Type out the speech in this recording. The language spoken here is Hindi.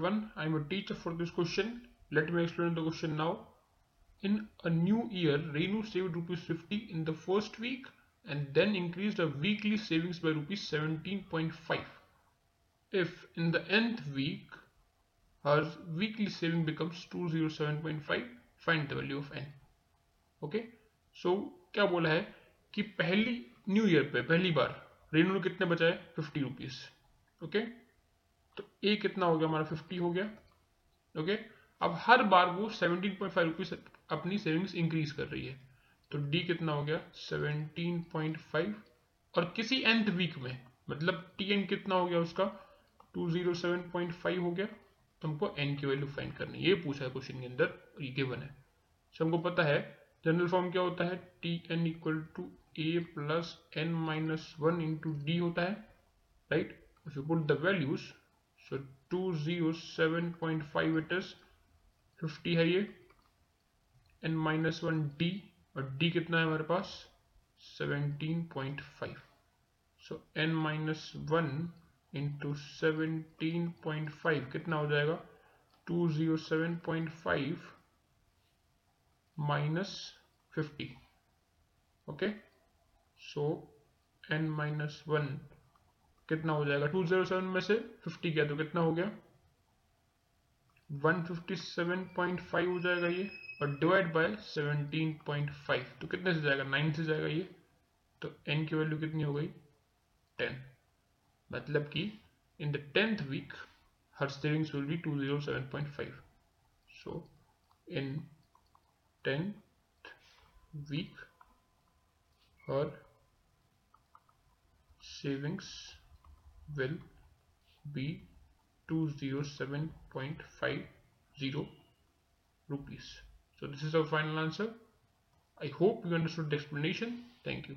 everyone. I am a teacher for this question. Let me explain the question now. In a new year, Renu saved rupees 50 in the first week and then increased her weekly savings by rupees 17.5. If in the nth week her weekly saving becomes 207.5, find the value of n. Okay? So बोला है कि पहली न्यू ईयर पे पहली बार रेनू ने कितने बचाए फिफ्टी रुपीज़ ओके तो ए कितना हो गया? हमारा फिफ्टी हो गया। ओके अब हर बार वो सेवनटीन पॉइंट अपनी सेविंग्स इंक्रीज कर रही है। तो डी कितना हो गया? सेवनटीन पॉइंट फाइव और किसी एंथ वीक में मतलब टी एन कितना हो गया उसका? Two zero seven point five हो गया। तो हमको एन की वैल्यू फाइंड करनी ये पूछा है क्वेश्चन के अंदर ये गिवन है। सो हमको पता है जनरल फॉर्म क्या होता है? T N equal to A plus N minus one into D होता है। Right if you put the values so 207.5 it is 50 है ये n माइनस वन डी और d कितना है हमारे पास? 17.5 so n minus one into seventeen point five कितना हो जाएगा? 207.5 minus fifty okay so n minus one कितना हो जाएगा? 207 में से 50 गया तो कितना हो गया? 157.5 हो जाएगा ये, और डिवाइड बाय 17.5 तो कितने से जाएगा? 9 से जाएगा ये तो n की वैल्यू कितनी हो गई? 10 मतलब कि in the tenth week her savings will be 207.5 so in tenth week her savings will be 207.50 rupees. So this is our final answer. I hope you understood the explanation. Thank you.